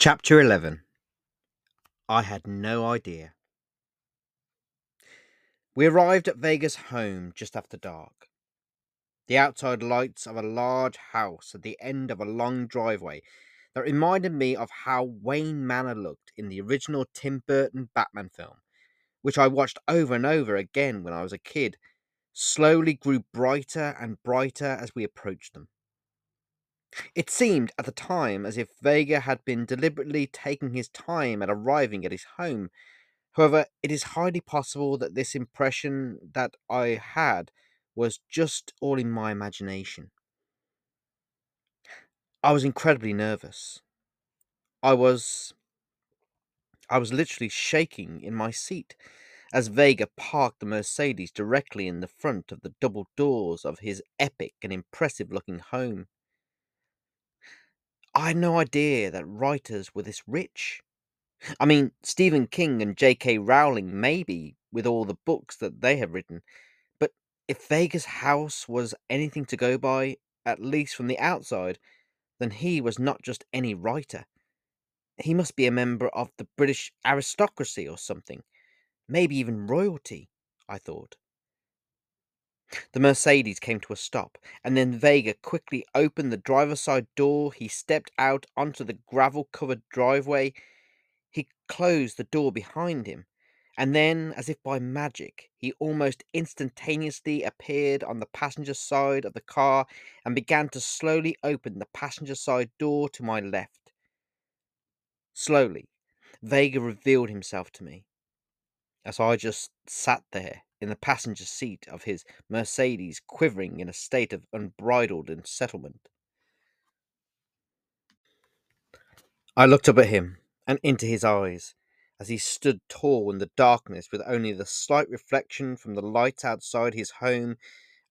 Chapter 11 I had no idea. We arrived at Vega's home just after dark. The outside lights of a large house at the end of a long driveway that reminded me of how Wayne Manor looked in the original Tim Burton Batman film, which I watched over and over again when I was a kid, slowly grew brighter and brighter as we approached them. It seemed at the time as if Vega had been deliberately taking his time at arriving at his home. However, it is highly possible that this impression that I had was just all in my imagination. I was incredibly nervous. I was I was literally shaking in my seat as Vega parked the Mercedes directly in the front of the double doors of his epic and impressive looking home. I had no idea that writers were this rich. I mean, Stephen King and J.K. Rowling, maybe, with all the books that they have written. But if Vega's house was anything to go by, at least from the outside, then he was not just any writer. He must be a member of the British aristocracy or something. Maybe even royalty, I thought. The Mercedes came to a stop, and then Vega quickly opened the driver's side door. He stepped out onto the gravel covered driveway. He closed the door behind him, and then, as if by magic, he almost instantaneously appeared on the passenger side of the car and began to slowly open the passenger side door to my left. Slowly, Vega revealed himself to me as I just sat there in the passenger seat of his Mercedes, quivering in a state of unbridled unsettlement. I looked up at him and into his eyes as he stood tall in the darkness with only the slight reflection from the light outside his home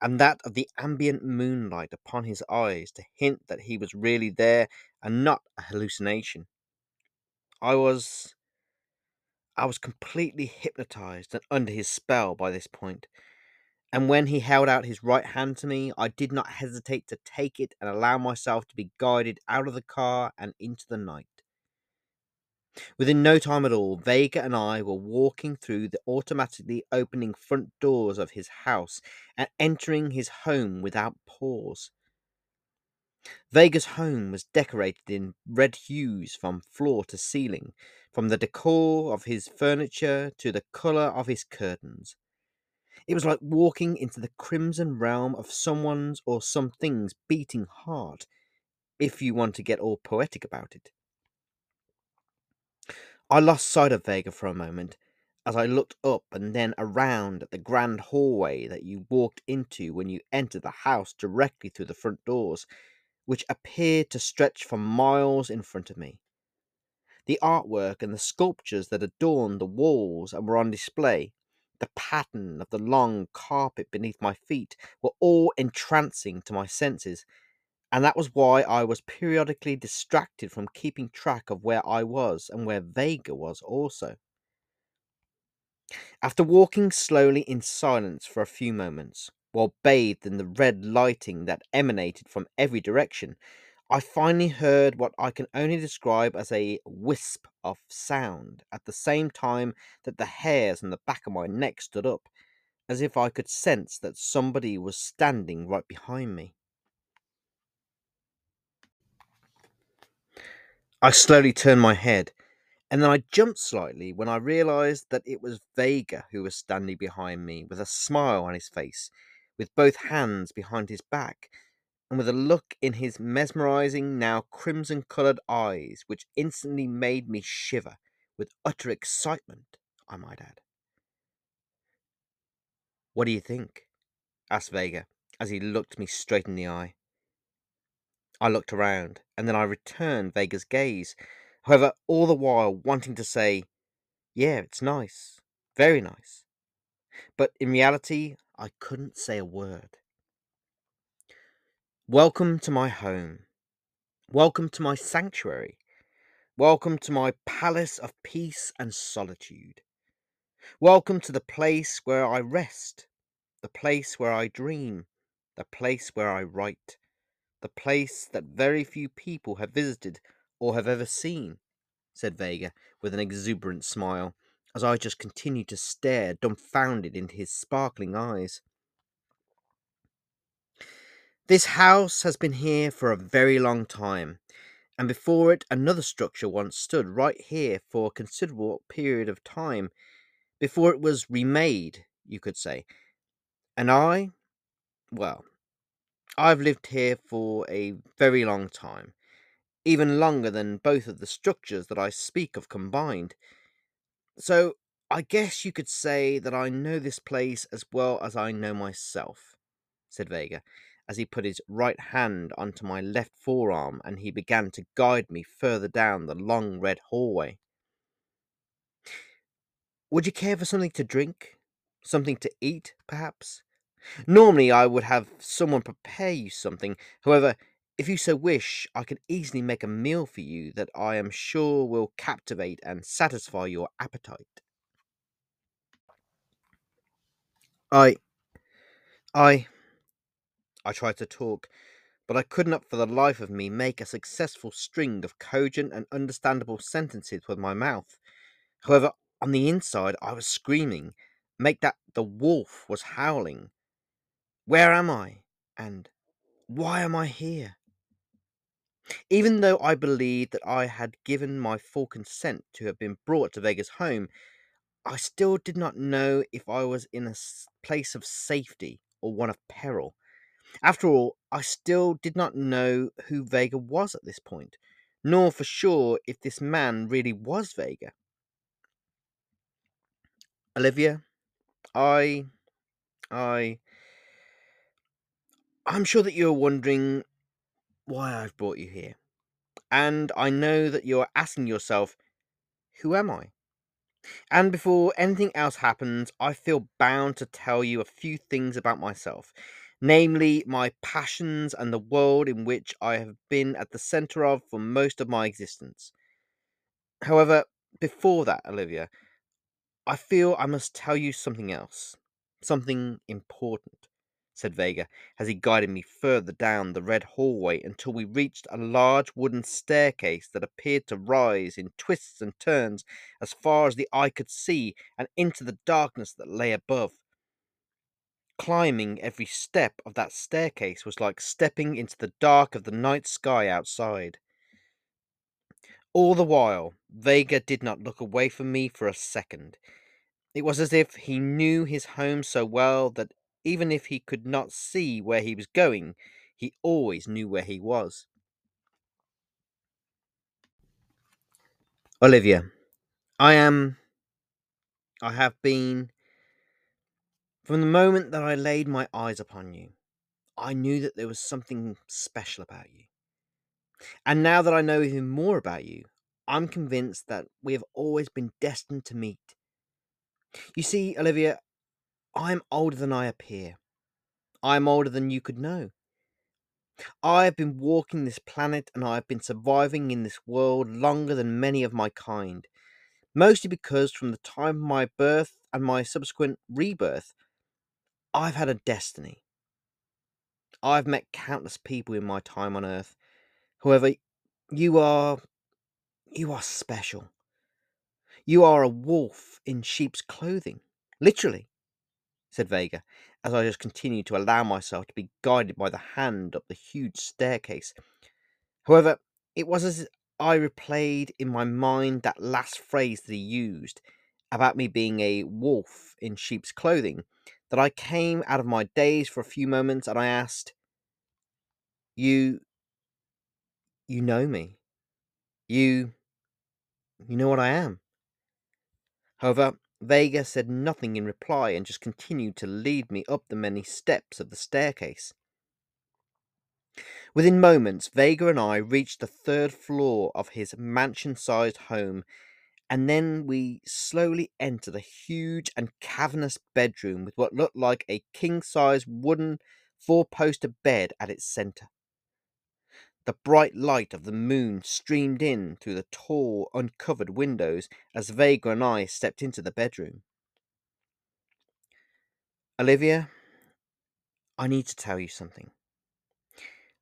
and that of the ambient moonlight upon his eyes to hint that he was really there and not a hallucination. I was I was completely hypnotized and under his spell by this point, and when he held out his right hand to me, I did not hesitate to take it and allow myself to be guided out of the car and into the night. Within no time at all, Vega and I were walking through the automatically opening front doors of his house and entering his home without pause. Vega's home was decorated in red hues from floor to ceiling, from the decor of his furniture to the colour of his curtains. It was like walking into the crimson realm of someone's or something's beating heart, if you want to get all poetic about it. I lost sight of Vega for a moment as I looked up and then around at the grand hallway that you walked into when you entered the house directly through the front doors, which appeared to stretch for miles in front of me. The artwork and the sculptures that adorned the walls and were on display, the pattern of the long carpet beneath my feet, were all entrancing to my senses, and that was why I was periodically distracted from keeping track of where I was and where Vega was also. After walking slowly in silence for a few moments, while bathed in the red lighting that emanated from every direction, I finally heard what I can only describe as a wisp of sound at the same time that the hairs on the back of my neck stood up, as if I could sense that somebody was standing right behind me. I slowly turned my head, and then I jumped slightly when I realized that it was Vega who was standing behind me with a smile on his face, with both hands behind his back, and with a look in his mesmerizing, now crimson colored eyes, which instantly made me shiver with utter excitement, I might add. What do you think? asked Vega as he looked me straight in the eye. I looked around, and then I returned Vega's gaze, however, all the while wanting to say, Yeah, it's nice, very nice. But in reality, I couldn't say a word. Welcome to my home. Welcome to my sanctuary. Welcome to my palace of peace and solitude. Welcome to the place where I rest, the place where I dream, the place where I write, the place that very few people have visited or have ever seen. said Vega with an exuberant smile, as I just continued to stare dumbfounded into his sparkling eyes. This house has been here for a very long time, and before it another structure once stood right here for a considerable period of time, before it was remade, you could say. And I, well, I've lived here for a very long time, even longer than both of the structures that I speak of combined. So I guess you could say that I know this place as well as I know myself, said Vega, as he put his right hand onto my left forearm and he began to guide me further down the long red hallway. Would you care for something to drink? Something to eat, perhaps? Normally, I would have someone prepare you something. However, if you so wish, I can easily make a meal for you that I am sure will captivate and satisfy your appetite. I. I. I tried to talk, but I could not for the life of me make a successful string of cogent and understandable sentences with my mouth. However, on the inside, I was screaming, make that the wolf was howling. Where am I? And why am I here? Even though I believed that I had given my full consent to have been brought to Vega's home, I still did not know if I was in a place of safety or one of peril. After all, I still did not know who Vega was at this point, nor for sure if this man really was Vega. Olivia, I. I. I'm sure that you're wondering why I've brought you here. And I know that you're asking yourself, who am I? And before anything else happens, I feel bound to tell you a few things about myself, namely my passions and the world in which I have been at the center of for most of my existence. However, before that, Olivia, I feel I must tell you something else, something important said Vega, as he guided me further down the red hallway until we reached a large wooden staircase that appeared to rise in twists and turns as far as the eye could see and into the darkness that lay above. Climbing every step of that staircase was like stepping into the dark of the night sky outside. All the while, Vega did not look away from me for a second. It was as if he knew his home so well that even if he could not see where he was going, he always knew where he was. Olivia, I am. I have been. From the moment that I laid my eyes upon you, I knew that there was something special about you. And now that I know even more about you, I'm convinced that we have always been destined to meet. You see, Olivia, I'm older than I appear. I'm older than you could know. I have been walking this planet and I have been surviving in this world longer than many of my kind, mostly because from the time of my birth and my subsequent rebirth, I've had a destiny. I've met countless people in my time on Earth. However, you are. you are special. You are a wolf in sheep's clothing. Literally said Vega, as I just continued to allow myself to be guided by the hand up the huge staircase. However, it was as I replayed in my mind that last phrase that he used about me being a wolf in sheep's clothing that I came out of my daze for a few moments and I asked, You. You know me. You. You know what I am. However, Vega said nothing in reply and just continued to lead me up the many steps of the staircase. Within moments, Vega and I reached the third floor of his mansion sized home, and then we slowly entered a huge and cavernous bedroom with what looked like a king sized wooden four poster bed at its center. The bright light of the moon streamed in through the tall, uncovered windows as Vega and I stepped into the bedroom. Olivia, I need to tell you something.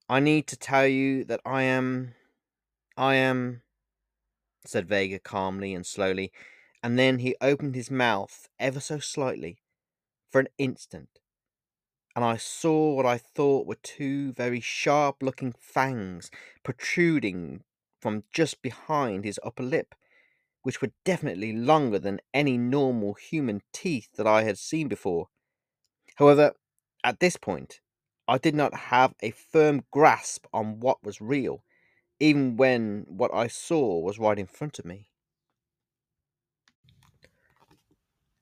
I need to tell you that I am. I am. said Vega calmly and slowly, and then he opened his mouth ever so slightly for an instant, and I saw what I thought were two very sharp looking fangs protruding from just behind his upper lip, which were definitely longer than any normal human teeth that I had seen before. However, at this point, I did not have a firm grasp on what was real, even when what I saw was right in front of me.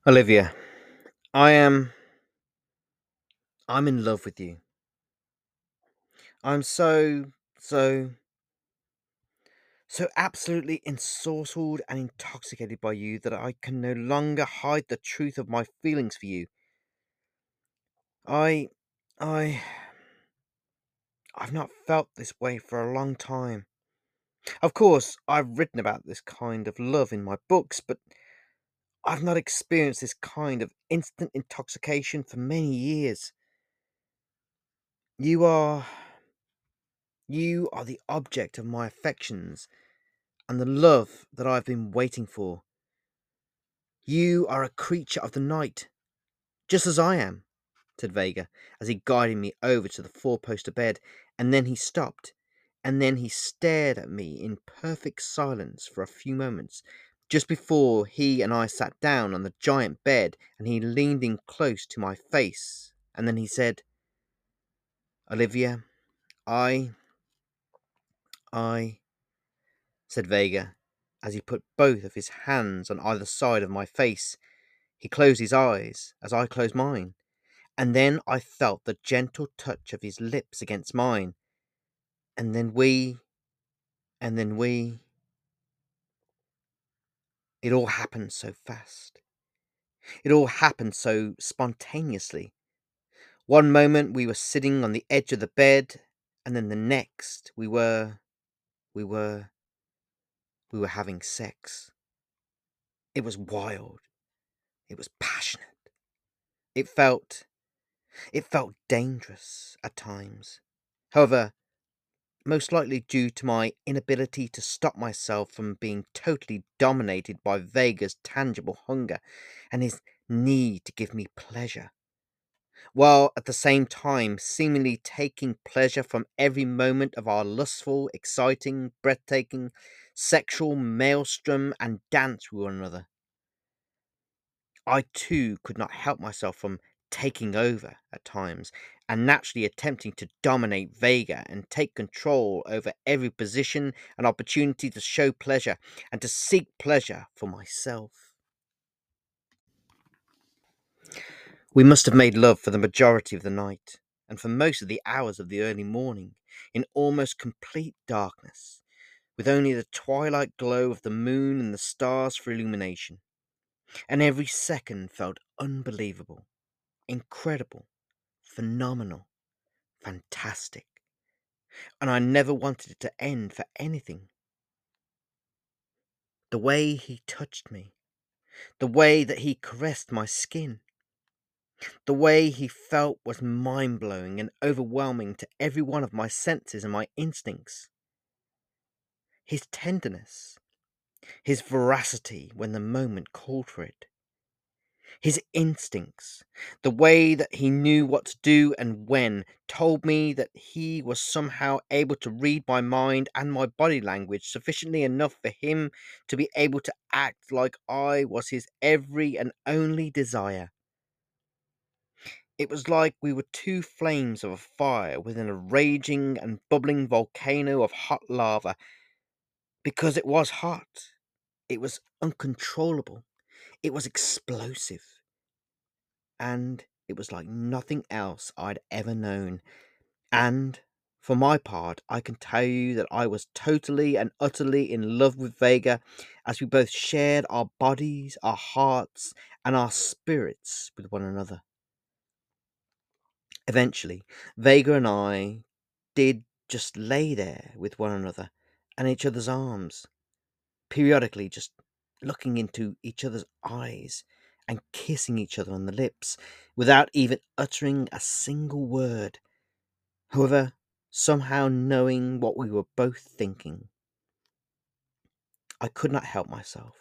Olivia, I am. I'm in love with you. I'm so, so, so absolutely ensorcelled and intoxicated by you that I can no longer hide the truth of my feelings for you. I. I. I've not felt this way for a long time. Of course, I've written about this kind of love in my books, but I've not experienced this kind of instant intoxication for many years. You are. You are the object of my affections and the love that I've been waiting for. You are a creature of the night, just as I am, said Vega, as he guided me over to the four poster bed, and then he stopped, and then he stared at me in perfect silence for a few moments, just before he and I sat down on the giant bed, and he leaned in close to my face, and then he said, Olivia, I. I. said Vega, as he put both of his hands on either side of my face. He closed his eyes as I closed mine, and then I felt the gentle touch of his lips against mine. And then we. And then we. It all happened so fast. It all happened so spontaneously. One moment we were sitting on the edge of the bed, and then the next we were. we were. we were having sex. It was wild. It was passionate. It felt. it felt dangerous at times. However, most likely due to my inability to stop myself from being totally dominated by Vega's tangible hunger and his need to give me pleasure, while at the same time seemingly taking pleasure from every moment of our lustful, exciting, breathtaking, sexual maelstrom and dance with one another. I too could not help myself from taking over at times and naturally attempting to dominate Vega and take control over every position and opportunity to show pleasure and to seek pleasure for myself. We must have made love for the majority of the night and for most of the hours of the early morning in almost complete darkness, with only the twilight glow of the moon and the stars for illumination. And every second felt unbelievable, incredible, phenomenal, fantastic. And I never wanted it to end for anything. The way he touched me, the way that he caressed my skin, the way he felt was mind blowing and overwhelming to every one of my senses and my instincts. His tenderness, his veracity when the moment called for it, his instincts, the way that he knew what to do and when, told me that he was somehow able to read my mind and my body language sufficiently enough for him to be able to act like I was his every and only desire. It was like we were two flames of a fire within a raging and bubbling volcano of hot lava. Because it was hot, it was uncontrollable, it was explosive, and it was like nothing else I'd ever known. And for my part, I can tell you that I was totally and utterly in love with Vega as we both shared our bodies, our hearts, and our spirits with one another. Eventually, Vega and I did just lay there with one another and each other's arms, periodically just looking into each other's eyes and kissing each other on the lips without even uttering a single word. However, somehow knowing what we were both thinking. I could not help myself.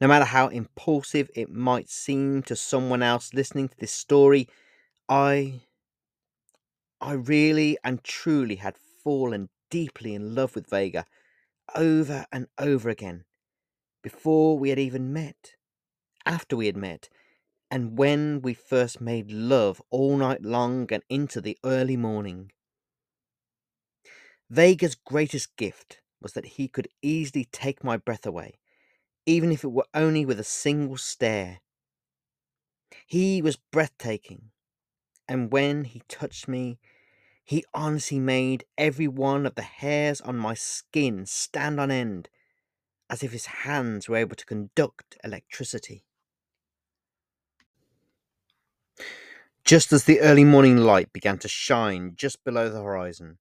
No matter how impulsive it might seem to someone else listening to this story, I I really and truly had fallen deeply in love with Vega over and over again before we had even met, after we had met, and when we first made love all night long and into the early morning. Vega's greatest gift was that he could easily take my breath away, even if it were only with a single stare. He was breathtaking, and when he touched me, he honestly made every one of the hairs on my skin stand on end, as if his hands were able to conduct electricity. Just as the early morning light began to shine just below the horizon,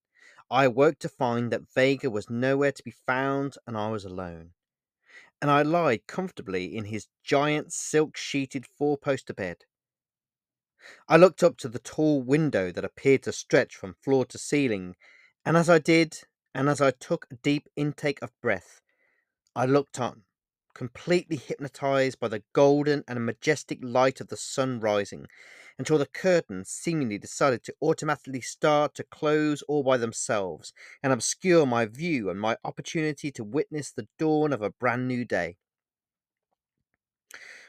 I awoke to find that Vega was nowhere to be found and I was alone. And I lied comfortably in his giant silk sheeted four poster bed. I looked up to the tall window that appeared to stretch from floor to ceiling, and as I did, and as I took a deep intake of breath, I looked on, completely hypnotized by the golden and majestic light of the sun rising, until the curtains seemingly decided to automatically start to close all by themselves and obscure my view and my opportunity to witness the dawn of a brand new day.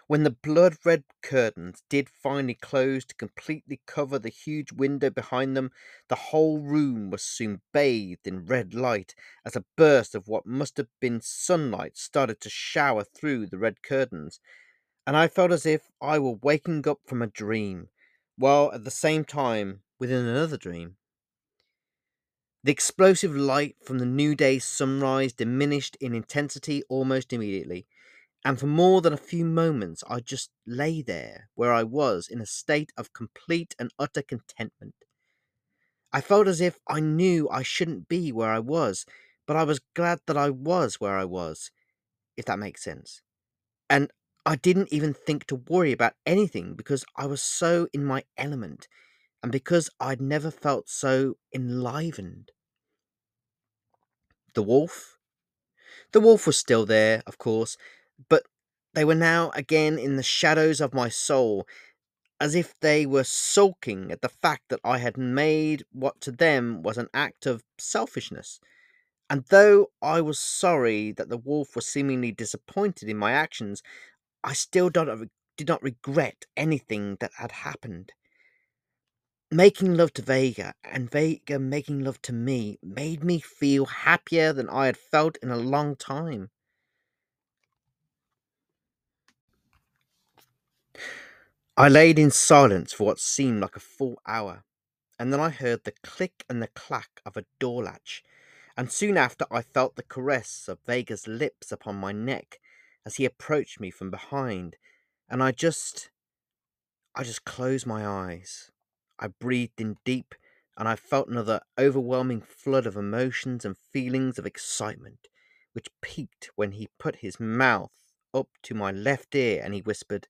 When the blood red curtains did finally close to completely cover the huge window behind them, the whole room was soon bathed in red light as a burst of what must have been sunlight started to shower through the red curtains, and I felt as if I were waking up from a dream, while at the same time within another dream. The explosive light from the new day's sunrise diminished in intensity almost immediately, and for more than a few moments I just lay there where I was in a state of complete and utter contentment. I felt as if I knew I shouldn't be where I was, but I was glad that I was where I was, if that makes sense. And I didn't even think to worry about anything because I was so in my element and because I'd never felt so enlivened. The wolf? The wolf was still there, of course, but they were now again in the shadows of my soul, as if they were sulking at the fact that I had made what to them was an act of selfishness. And though I was sorry that the wolf was seemingly disappointed in my actions, I still did not, regret anything that had happened. Making love to Vega and Vega making love to me made me feel happier than I had felt in a long time. I laid in silence for what seemed like a full hour, and then I heard the click and the clack of a door latch, and soon after I felt the caress of Vega's lips upon my neck as he approached me from behind, and I just. I just closed my eyes. I breathed in deep, and I felt another overwhelming flood of emotions and feelings of excitement, which peaked when he put his mouth up to my left ear and he whispered,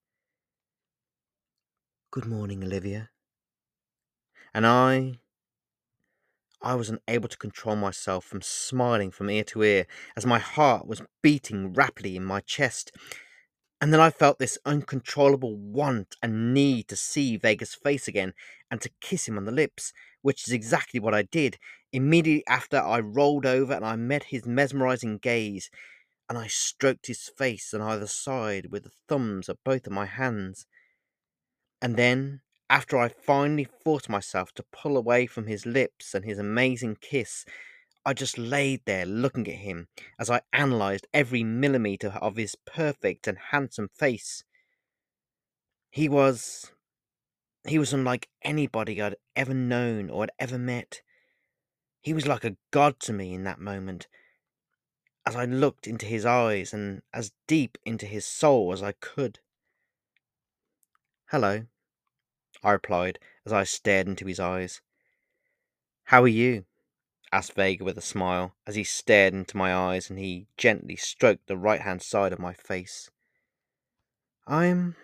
Good morning, Olivia. And I. I was unable to control myself from smiling from ear to ear as my heart was beating rapidly in my chest. And then I felt this uncontrollable want and need to see Vega's face again and to kiss him on the lips, which is exactly what I did. Immediately after, I rolled over and I met his mesmerizing gaze, and I stroked his face on either side with the thumbs of both of my hands. And then, after I finally forced myself to pull away from his lips and his amazing kiss, I just laid there looking at him as I analysed every millimetre of his perfect and handsome face. He was. He was unlike anybody I'd ever known or had ever met. He was like a god to me in that moment, as I looked into his eyes and as deep into his soul as I could. Hello, I replied as I stared into his eyes. How are you? asked Vega with a smile as he stared into my eyes and he gently stroked the right hand side of my face. I'm.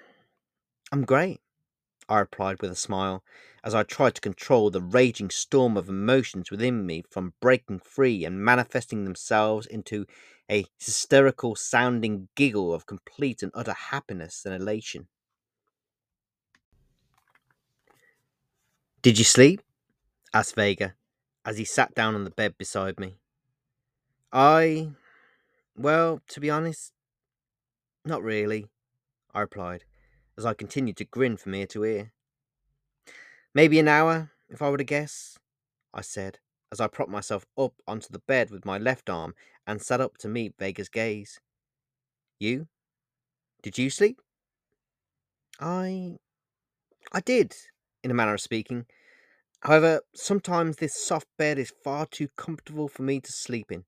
I'm great, I replied with a smile, as I tried to control the raging storm of emotions within me from breaking free and manifesting themselves into a hysterical sounding giggle of complete and utter happiness and elation. Did you sleep? asked Vega, as he sat down on the bed beside me. I. Well, to be honest, not really, I replied, as I continued to grin from ear to ear. Maybe an hour, if I were to guess, I said, as I propped myself up onto the bed with my left arm and sat up to meet Vega's gaze. You? Did you sleep? I. I did, in a manner of speaking. However, sometimes this soft bed is far too comfortable for me to sleep in.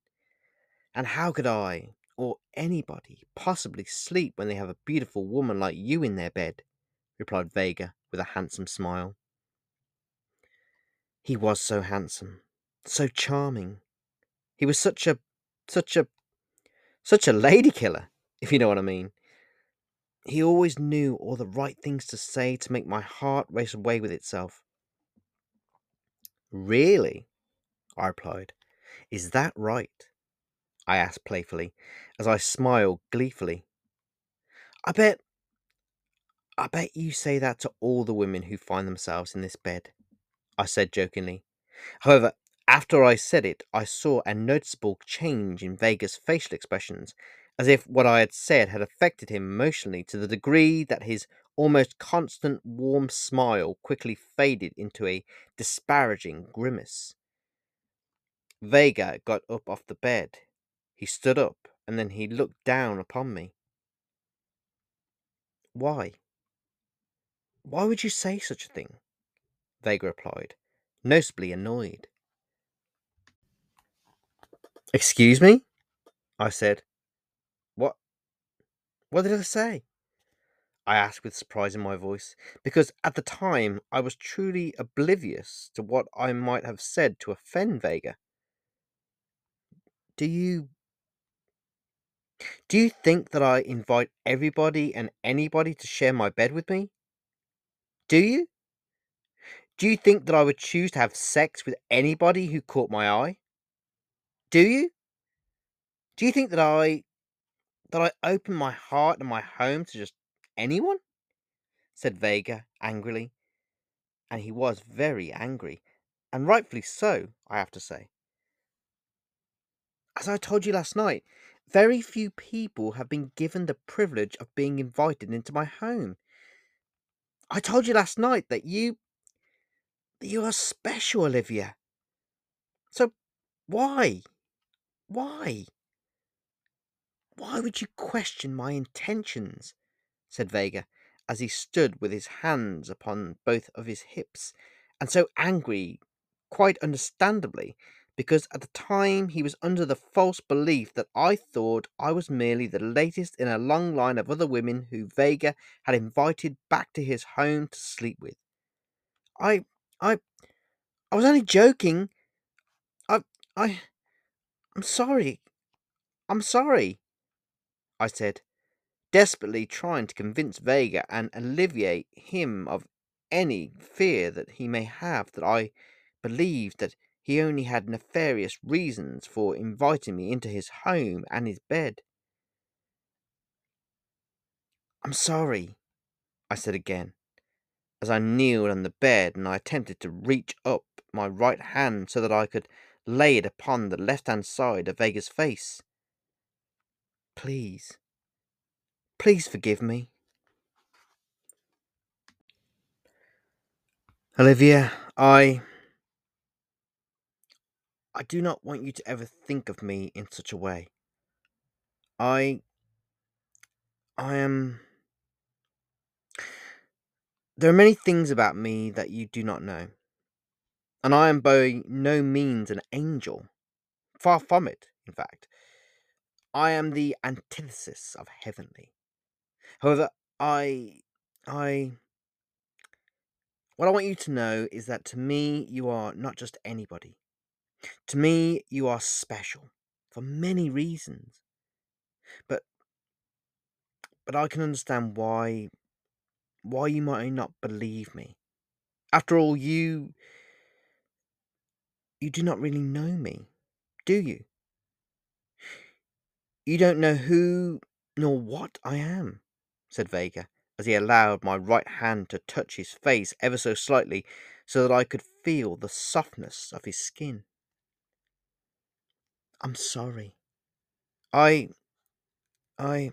And how could I, or anybody, possibly sleep when they have a beautiful woman like you in their bed? replied Vega with a handsome smile. He was so handsome, so charming. He was such a, such a, such a lady killer, if you know what I mean. He always knew all the right things to say to make my heart race away with itself. Really? I replied. Is that right? I asked playfully, as I smiled gleefully. I bet. I bet you say that to all the women who find themselves in this bed, I said jokingly. However, after I said it, I saw a noticeable change in Vega's facial expressions, as if what I had said had affected him emotionally to the degree that his almost constant warm smile quickly faded into a disparaging grimace. Vega got up off the bed. He stood up, and then he looked down upon me. Why? Why would you say such a thing? Vega replied, noticeably annoyed. Excuse me? I said. What? Did I say? I asked with surprise in my voice, because at the time I was truly oblivious to what I might have said to offend Vega. Do you. Do you think that I invite everybody and anybody to share my bed with me? Do you? Do you think that I would choose to have sex with anybody who caught my eye? Do you? Do you think that I that I open my heart and my home to just anyone? said Vega angrily. And he was very angry, and rightfully so, I have to say. As I told you last night, very few people have been given the privilege of being invited into my home. I told you last night that you that you are special, Olivia. So why? Why? Why would you question my intentions? said Vega, as he stood with his hands upon both of his hips, and so angry, quite understandably, because at the time he was under the false belief that I thought I was merely the latest in a long line of other women who Vega had invited back to his home to sleep with. I, I, I was only joking. I, I, I'm sorry. I'm sorry, I said, desperately trying to convince Vega and alleviate him of any fear that he may have that I believed that he only had nefarious reasons for inviting me into his home and his bed. I'm sorry, I said again, as I kneeled on the bed and I attempted to reach up my right hand so that I could lay it upon the left hand side of Vega's face. Please, please forgive me. Olivia, I. I do not want you to ever think of me in such a way. I. I am. There are many things about me that you do not know. And I am by no means an angel. Far from it, in fact. I am the antithesis of heavenly. However, I. I. What I want you to know is that to me, you are not just anybody. To me, you are special for many reasons. But. But I can understand why. why you might not believe me. After all, you. You do not really know me, do you? You don't know who nor what I am, said Vega, as he allowed my right hand to touch his face ever so slightly so that I could feel the softness of his skin. I'm sorry. I. I.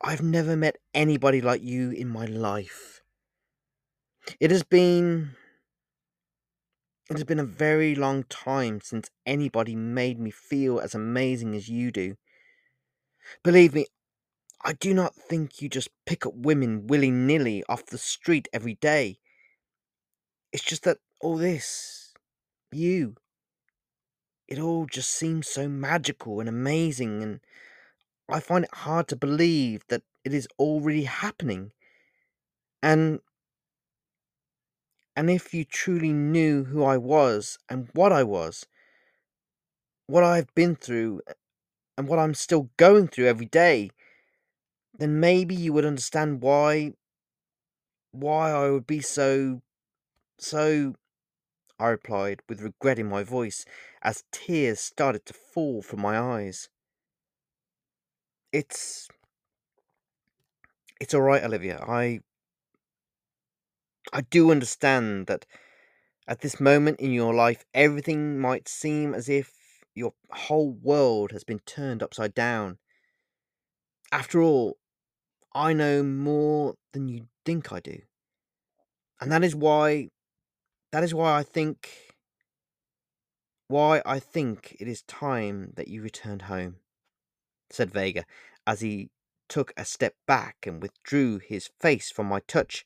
I've never met anybody like you in my life. It has been. It has been a very long time since anybody made me feel as amazing as you do. Believe me, I do not think you just pick up women willy nilly off the street every day. It's just that all this, you, it all just seems so magical and amazing, and I find it hard to believe that it is already happening. And and if you truly knew who I was and what I was, what I've been through, and what I'm still going through every day, then maybe you would understand why. why I would be so. so. I replied, with regret in my voice, as tears started to fall from my eyes. It's. It's alright, Olivia. I. I do understand that at this moment in your life, everything might seem as if your whole world has been turned upside down. After all, I know more than you think I do. And that is why that is why I think why I think it is time that you returned home, said Vega, as he took a step back and withdrew his face from my touch,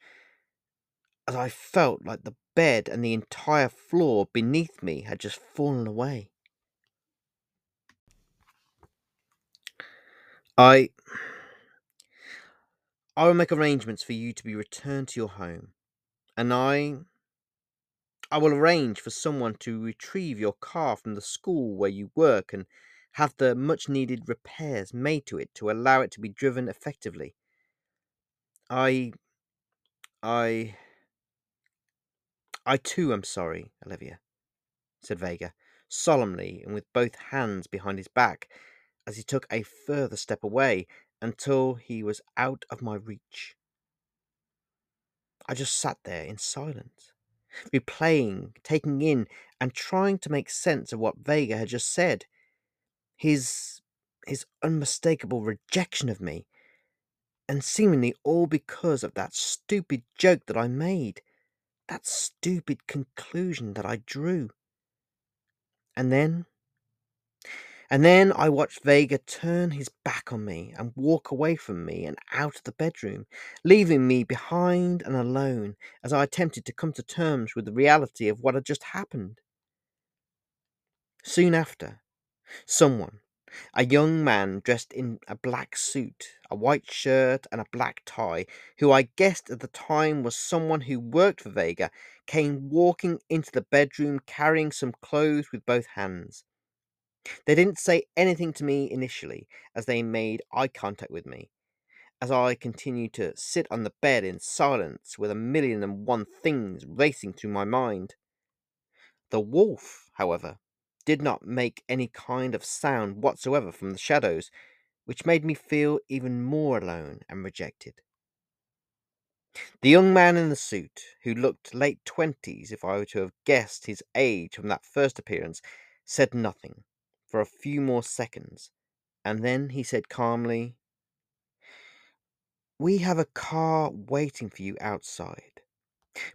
as I felt like the bed and the entire floor beneath me had just fallen away. I I will make arrangements for you to be returned to your home, and I I will arrange for someone to retrieve your car from the school where you work and have the much needed repairs made to it to allow it to be driven effectively. I I I too am sorry, Olivia, said Vega, solemnly and with both hands behind his back, as he took a further step away until he was out of my reach. I just sat there in silence, replaying, taking in, and trying to make sense of what Vega had just said. His his unmistakable rejection of me, and seemingly all because of that stupid joke that I made that stupid conclusion that I drew. And then. And then I watched Vega turn his back on me and walk away from me and out of the bedroom, leaving me behind and alone as I attempted to come to terms with the reality of what had just happened. Soon after, someone, a young man dressed in a black suit, a white shirt, and a black tie, who I guessed at the time was someone who worked for Vega, came walking into the bedroom carrying some clothes with both hands. They didn't say anything to me initially as they made eye contact with me, as I continued to sit on the bed in silence with a million and one things racing through my mind. The wolf, however, did not make any kind of sound whatsoever from the shadows, which made me feel even more alone and rejected. The young man in the suit, who looked late twenties if I were to have guessed his age from that first appearance, said nothing for a few more seconds, and then he said calmly, We have a car waiting for you outside.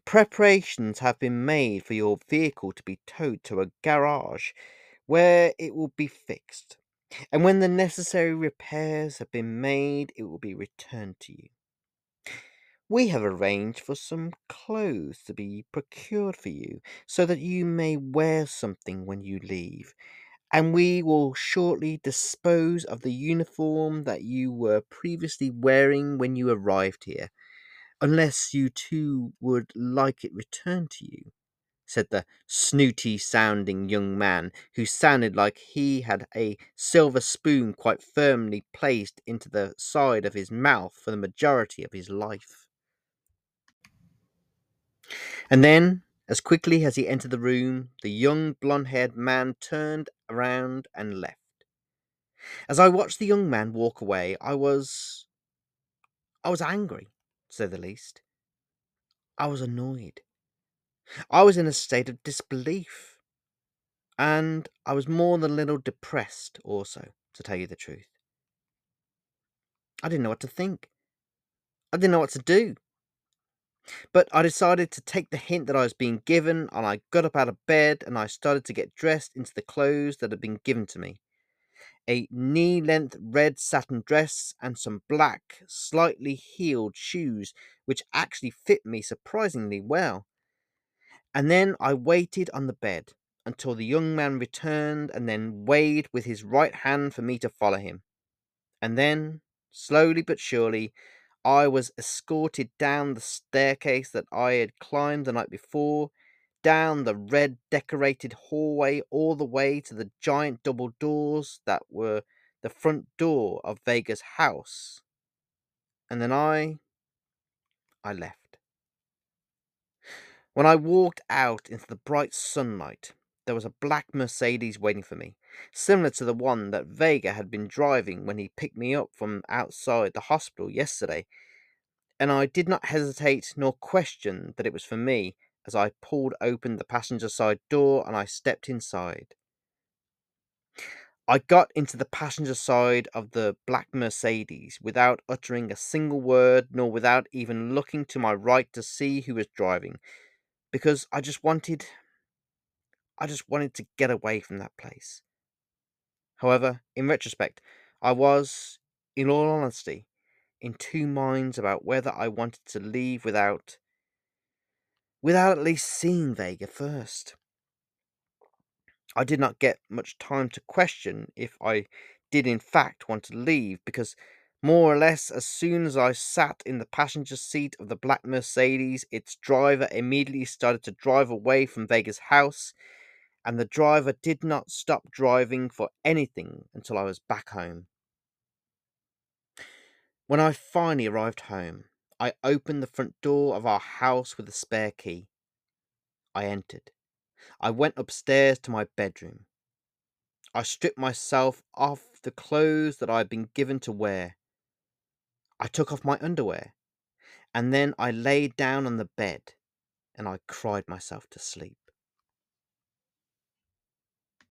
Preparations have been made for your vehicle to be towed to a garage where it will be fixed. And when the necessary repairs have been made, it will be returned to you. We have arranged for some clothes to be procured for you so that you may wear something when you leave. And we will shortly dispose of the uniform that you were previously wearing when you arrived here unless you too would like it returned to you, said the snooty sounding young man, who sounded like he had a silver spoon quite firmly placed into the side of his mouth for the majority of his life. And then, as quickly as he entered the room, the young blond haired man turned around and left. As I watched the young man walk away, I was. I was angry, say the least. I was annoyed. I was in a state of disbelief. And I was more than a little depressed, also, to tell you the truth. I didn't know what to think. I didn't know what to do. But I decided to take the hint that I was being given, and I got up out of bed and I started to get dressed into the clothes that had been given to me a knee length red satin dress and some black, slightly heeled shoes, which actually fit me surprisingly well. And then I waited on the bed until the young man returned and then waved with his right hand for me to follow him. And then, slowly but surely, I was escorted down the staircase that I had climbed the night before, down the red decorated hallway, all the way to the giant double doors that were the front door of Vega's house. And then I. I left. When I walked out into the bright sunlight, there was a black Mercedes waiting for me, similar to the one that Vega had been driving when he picked me up from outside the hospital yesterday, and I did not hesitate nor question that it was for me as I pulled open the passenger side door and I stepped inside. I got into the passenger side of the black Mercedes without uttering a single word nor without even looking to my right to see who was driving because I just wanted I just wanted to get away from that place. However, in retrospect, I was, in all honesty, in two minds about whether I wanted to leave without without at least seeing Vega first. I did not get much time to question if I did in fact want to leave because more or less, as soon as I sat in the passenger seat of the black Mercedes, its driver immediately started to drive away from Vega's house, and the driver did not stop driving for anything until I was back home. When I finally arrived home, I opened the front door of our house with a spare key. I entered. I went upstairs to my bedroom. I stripped myself off the clothes that I had been given to wear. I took off my underwear, and then I lay down on the bed and I cried myself to sleep.